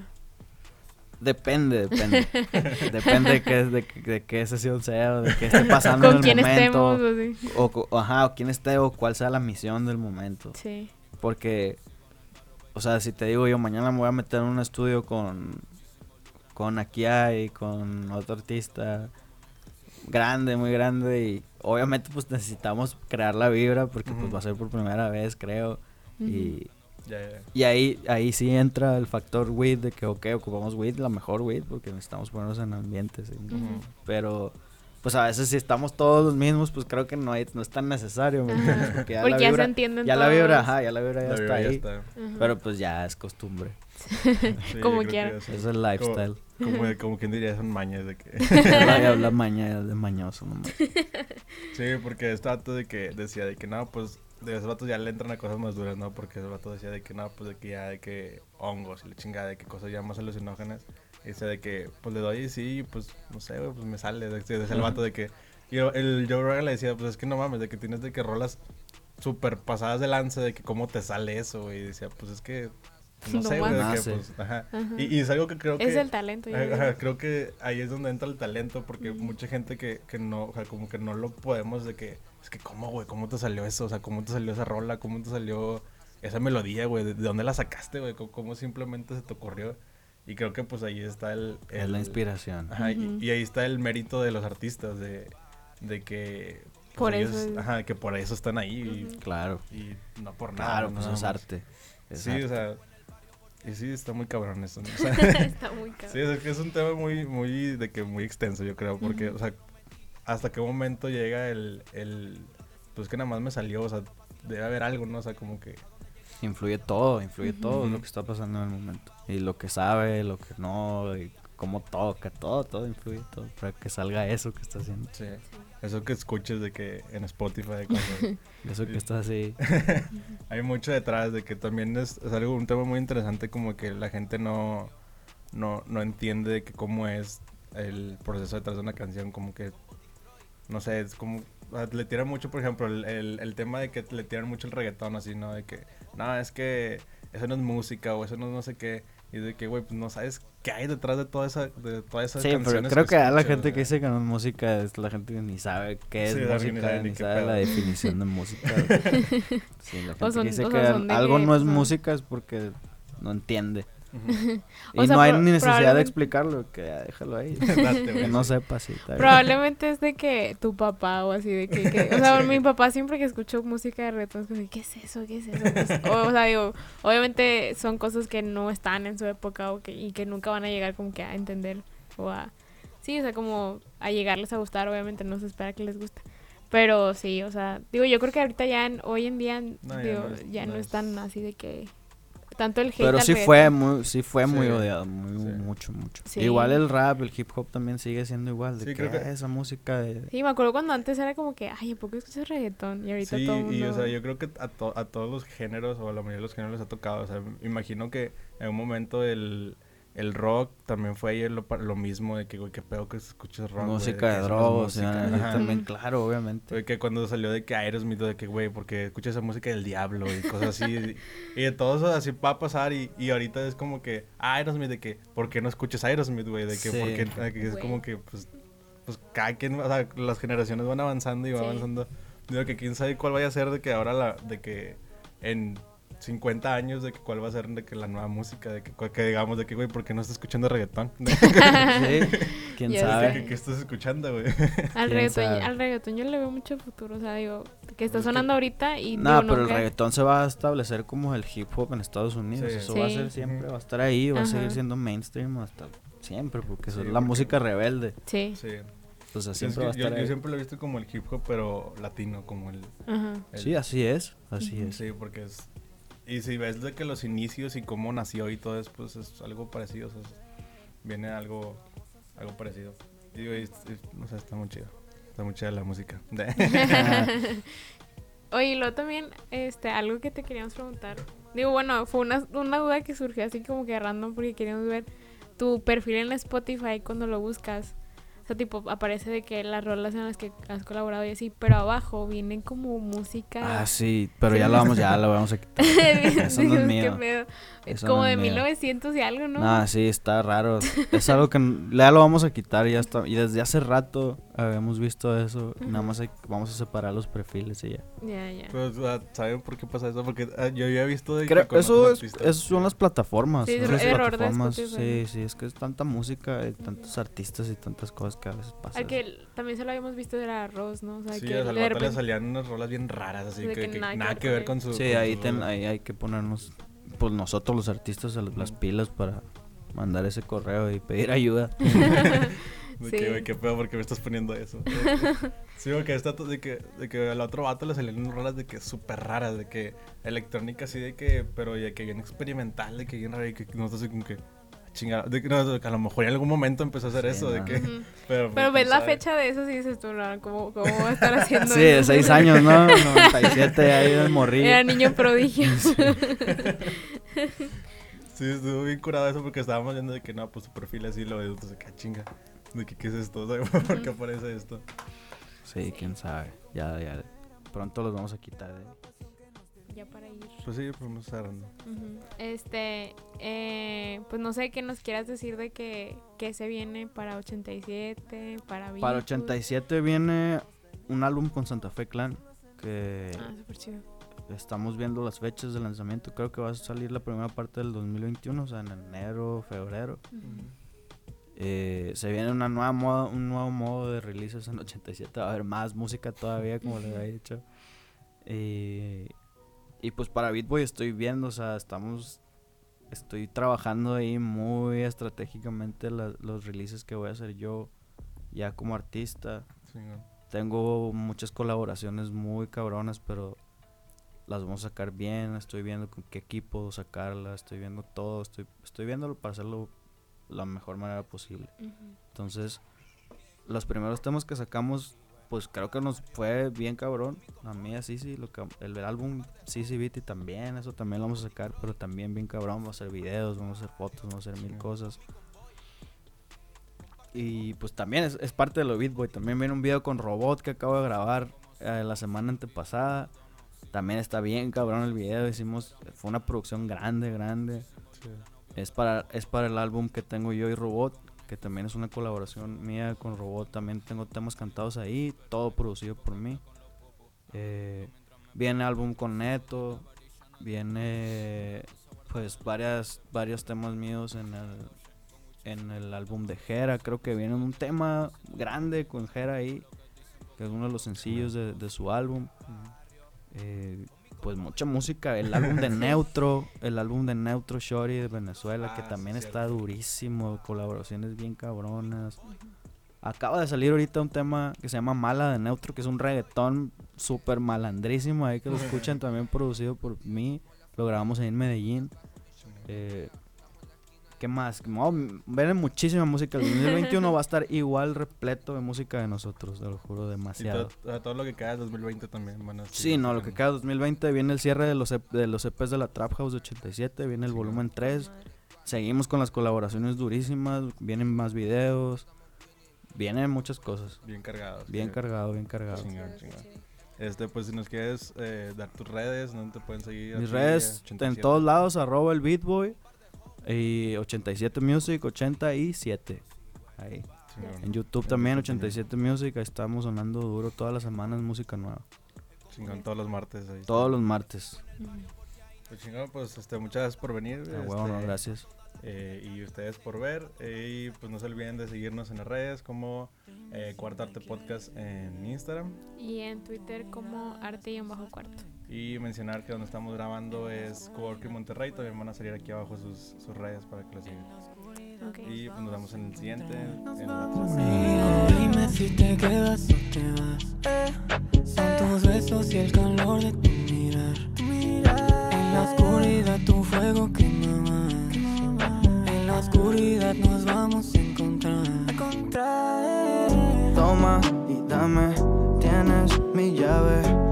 Depende, depende. depende de qué, de, de qué sesión sea, o de qué esté pasando en el quién momento. estemos. O, ajá, o quién esté, o cuál sea la misión del momento. Sí. Porque, o sea, si te digo yo, mañana me voy a meter en un estudio con, con Akia y con otro artista grande, muy grande, y obviamente pues necesitamos crear la vibra porque pues va a ser por primera vez, creo. Y, ya, ya. y ahí, ahí sí entra el factor weed de que, ok, ocupamos weed, la mejor weed, porque necesitamos ponernos en ambientes. ¿sí? Ujú. Pero, pues a veces si estamos todos los mismos, pues creo que no, hay- no es tan necesario. Porque ya Porque la ya se vibra, entienden ya la vibra, todos. ajá, ya la vibra ya La está vibra ya ahí. está. Ajá. Pero pues ya es costumbre. Sí, Como quiera. ya. Es el lifestyle. Como, como, como quien diría, son mañas de que... Habla, maña de mañoso nomás. Sí, porque este vato de que decía de que no, pues de esos vatos ya le entran a cosas más duras, ¿no? Porque ese vato decía de que no, pues de que ya de que hongos y la chingada, de que cosas ya más alucinógenas. Y dice de que pues le doy y sí, pues no sé, güey, pues me sale. de- Decía el vato de que. Y yo- el Joe Rogan le decía, pues es que no mames, de que tienes de que rolas súper pasadas de lanza, de que cómo te sale eso, güey. Y decía, pues es que. No No sé, güey, de que nace. pues. Ajá. Ajá. Y, y es algo que creo que. Es el talento. Ajá, creo que ahí es donde entra el talento, porque Ujú. mucha gente que, que no, o sea, como que no lo podemos de que, es que, ¿cómo, güey? ¿Cómo te salió eso? O sea, ¿cómo te salió esa rola? ¿Cómo te salió esa melodía, güey? ¿De, de dónde la sacaste, güey? ¿Cómo, cómo simplemente se te ocurrió? Y creo que pues ahí está el... Es la inspiración. Ajá, y- ahí está el mérito de los artistas, de, de que... pues, Por ellos- eso es- Ajá, que por eso están ahí. Claro. y, y no por nada. Claro, pues nada es arte. Es Sí, arte. o sea... Y sí, está muy cabrón eso. ¿no? O sea, Está muy caro. Sí, es que es un tema muy, muy, de que muy extenso, yo creo, porque, o sea, hasta qué momento llega el, el, pues que nada más me salió, o sea, debe haber algo, ¿no? O sea, como que, Influye todo, influye todo lo que está pasando en el momento. Y lo que sabe, lo que no, y cómo toca, todo, todo influye, todo. Para que salga eso que está haciendo. sí, eso que escuches de que en Spotify, cuando Eso que está así. hay mucho detrás, de que también es, es algo, un tema muy interesante, como que la gente no, no, no entiende de que cómo es el proceso detrás de una canción, como que, no sé, es como, sea, le tiran mucho, por ejemplo, el, el, el tema de que le tiran mucho el reggaetón, así, ¿no? De que, no, es que eso no es música o eso no es no sé qué, y de que, güey, pues no sabes qué hay detrás de toda esa, de todas esas Sí, pero canciones creo que a la gente o que dice que no es música es la gente que ni sabe qué es Sí, la gente ni música, sabe ni sabe pedo. la definición de música. Sí, la gente son- que dice que algo que, no es música es porque no entiende. Y sea, no hay ni necesidad de explicarlo, que ya déjalo ahí. Que no sepa, está. Probablemente es de que tu papá o así de que, que- o sea, mi papá siempre que escuchó música de reggaetón es como, ¿qué es eso? ¿Qué es eso? ¿Qué es eso?". O, o sea, digo, obviamente son cosas que no están en su época o que, y que nunca van a llegar como que a entender o a, sí, o sea, como a llegarles a gustar, obviamente no se espera que les guste. Pero sí, o sea, digo, yo creo que ahorita ya, en- hoy en día, No, ya digo, no ya es- no, no es tan así de que, tanto el hate Pero sí reggaetón. fue muy, sí fue muy odiado, muy, sí. mucho mucho. Sí. Igual el rap, el hip hop también sigue siendo igual. De Sí, que, creo que- "Ah, esa música de... Sí, me acuerdo cuando antes era como que, ay, ¿a poco escuchas reggaetón? Y ahorita Sí, todo mundo... y o sea, yo creo que a, to- a todos los géneros o a la mayoría de los géneros les ha tocado. O sea, me imagino que en un momento el, el rock también fue ayer lo, lo mismo, de que, güey, qué pedo que escuchas rock. música que de música. y Ajá. también, claro, obviamente. Güey, que cuando salió de que Aerosmith, de que, güey, porque escuchas esa música del diablo y cosas así. y, y de todo eso así va a pasar y, y ahorita es como que, ah, Aerosmith, de que, ¿por qué no escuchas Aerosmith, güey? De que, Sí. porque es como que, pues, pues cada quien, o sea, las generaciones van avanzando y van Sí. avanzando. Digo que quién sabe cuál vaya a ser de que ahora la, de que en 50 años de que cuál va a ser de que la nueva música, de que, digamos de que, güey, ¿por qué no estás escuchando reggaetón? Sí, quién sabe. ¿Qué, qué estás escuchando, güey? Al ¿Quién reggaetón, sabe? al reggaetón yo le veo mucho futuro, o sea, digo, que está que- sonando ahorita y No, digo, pero el reggaetón se va a establecer como el hip hop en Estados Unidos. Sí. Eso va a ser siempre, va a estar ahí, va a seguir siendo mainstream hasta siempre, porque eso Sí, es la porque- música rebelde. Sí, Sí. O sea, es siempre que va a yo, estar yo ahí. siempre lo he visto como el hip hop, pero latino, como el... ajá. el- Sí, así es, así es. Sí, porque es... Y si ves de que los inicios y cómo nació y todo eso, pues es algo parecido, viene algo, algo parecido. Y digo, y es- o sea, está muy chido. Está muy chida la música. Oye, y luego también, este, algo que te queríamos preguntar. Digo, bueno, fue una, una duda que surgió así como que random porque queríamos ver tu perfil en Spotify cuando lo buscas. O sea, tipo, aparece de que las rolas en las que has colaborado y así, pero abajo vienen como música. Ah, sí, pero ya lo vamos, ya lo vamos a quitar. Eso no es ¿qué mío. pedo? Es Eso como no es de mío. 1900 y algo, ¿no? Nah, sí, está raro. Es algo que ya lo vamos a quitar, ya está. Y desde hace rato habíamos visto eso. Nada más hay- vamos a separar los perfiles y ya. Ya, ya. Pero, o sea, ¿saben por qué pasa eso? Porque ah, yo había visto de que Creo, con eso, es, eso son las plataformas. Sí, es error plataformas. Sí, sí, es que es tanta música y tantos artistas y tantas cosas que a veces pasa. Al que el- también se lo habíamos visto era Rose, ¿no? O sea, Sí, que al le repente- salían unas rolas bien raras, así que, que que nada nada, que que ver ver con su... Sí, con ahí, sus ten- ahí hay que ponernos, pues nosotros los artistas, a las pilas para mandar ese correo y pedir ayuda. De Sí. que, güey, qué pedo, ¿por qué me estás poniendo eso? sí, porque está de que, de que al otro vato le salían unas rolas de que súper raras, de que electrónica así, de que, pero ya que bien experimental, de que bien raro, y que nosotros así como que, chingada, de que, no, de a lo mejor en algún momento empezó a hacer Sí, eso, de que, pero, Pero pues, ves la sabe. fecha de eso y dices tú, no, ¿cómo, cómo va a estar haciendo sí, de seis años, ¿no? 97, ahí el morrillo. Era niño prodigio. Sí, estuvo bien curado eso porque estábamos viendo de que no, pues su perfil así lo ves, entonces, que chinga, de que qué es esto, ¿por qué aparece esto? Sí, quién sabe. Ya, ya. Pronto los vamos a quitar. ¿eh? Ya para ir. Pues sí, pues no cerrando. Ujú. Este, eh, pues no sé qué nos quieras decir de que, que se viene para 87, para Para Beatles. 87 viene un álbum con Santa Fe Clan. Que Ah, súper chido. estamos viendo las fechas de lanzamiento. Creo que va a salir la primera parte del 2021, o sea, en enero, febrero. Ujú. Eh, se viene una nueva moda, un nuevo modo de releases en 87. Va a haber más música todavía, como les había dicho. Eh, y pues para Beatboy estoy viendo, o sea, estamos. Estoy trabajando ahí muy estratégicamente la- los releases que voy a hacer yo, ya como artista. Chingón. Tengo muchas colaboraciones muy cabronas, pero las vamos a sacar bien. Estoy viendo con qué equipo sacarlas, estoy viendo todo, estoy, estoy viéndolo para hacerlo la mejor manera posible. Ujú. Entonces, los primeros temas que sacamos, pues creo que nos fue bien cabrón. A mí así sí, lo que, el álbum Sisi Beatty también, eso también lo vamos a sacar, pero también bien cabrón. Vamos a hacer videos, vamos a hacer fotos, vamos a hacer mil cosas. Y pues también es, es parte de lo Beatboy. También viene un video con Robot que acabo de grabar eh, la semana antepasada. También está bien cabrón el video. Hicimos, fue una producción grande, grande. Sí. Es para, es para el álbum que tengo yo y Robot, que también es una colaboración mía con Robot. También tengo temas cantados ahí, todo producido por mí. Eh, viene álbum con Neto, viene pues varias, varios temas míos en el, en el álbum de Jera. Creo que viene un tema grande con Jera ahí, que es uno de los sencillos de, de su álbum. Eh, pues mucha música, el álbum de Neutro, el álbum de Neutro Shorty de Venezuela, que Ah, también sí, está durísimo, colaboraciones bien cabronas. Acaba de salir ahorita un tema que se llama Mala de Neutro, que es un reggaetón súper malandrísimo, ahí que lo escuchan también producido por mí, lo grabamos ahí en Medellín. Eh, ¿Qué más? Viene muchísima música. El 2021 va a estar igual repleto de música de nosotros, te lo juro, Y demasiado. todo, todo lo que queda del 2020 también van a Sí, no, lo que queda 2020 viene el cierre de los, EP de los EPs de la Trap House de 87, viene el Sí, volumen Madre. 3, seguimos con las colaboraciones durísimas, vienen más videos, vienen muchas cosas. Bien cargados. Bien sí. cargado, bien cargado. Este, pues si nos quieres eh, dar tus redes, ¿dónde te pueden seguir? Mis redes en 87. todos lados, arroba el Beatboy y 87 Music, 87. Ahí. Chingón. En YouTube también, YouTube también. 87 Music, ahí estamos sonando duro todas las semanas música nueva. Chingón, todos los martes ahí. Todos los martes. Pues chingón, pues este, muchas gracias por venir. A huevo, no, este, gracias. eh, y ustedes por ver. eh, y pues no se olviden de seguirnos en las redes como eh, Cuarto Arte Podcast en Instagram. Y en Twitter como arte y en bajo cuarto. Y mencionar que donde estamos grabando es Coworking Monterrey. También van a salir aquí abajo sus, sus redes para que las sigan. Y pues nos vemos en el siguiente. En. Conmigo, dime si te quedas o te vas. Son tus besos y el calor de tu mirar. En la oscuridad tu fuego quema más. En la oscuridad nos vamos a encontrar. Toma y dame, tienes mi llave.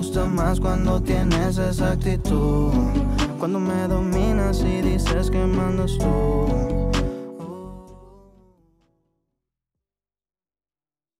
Me gusta más cuando tienes esa actitud. Cuando me dominas y dices que mandas tú.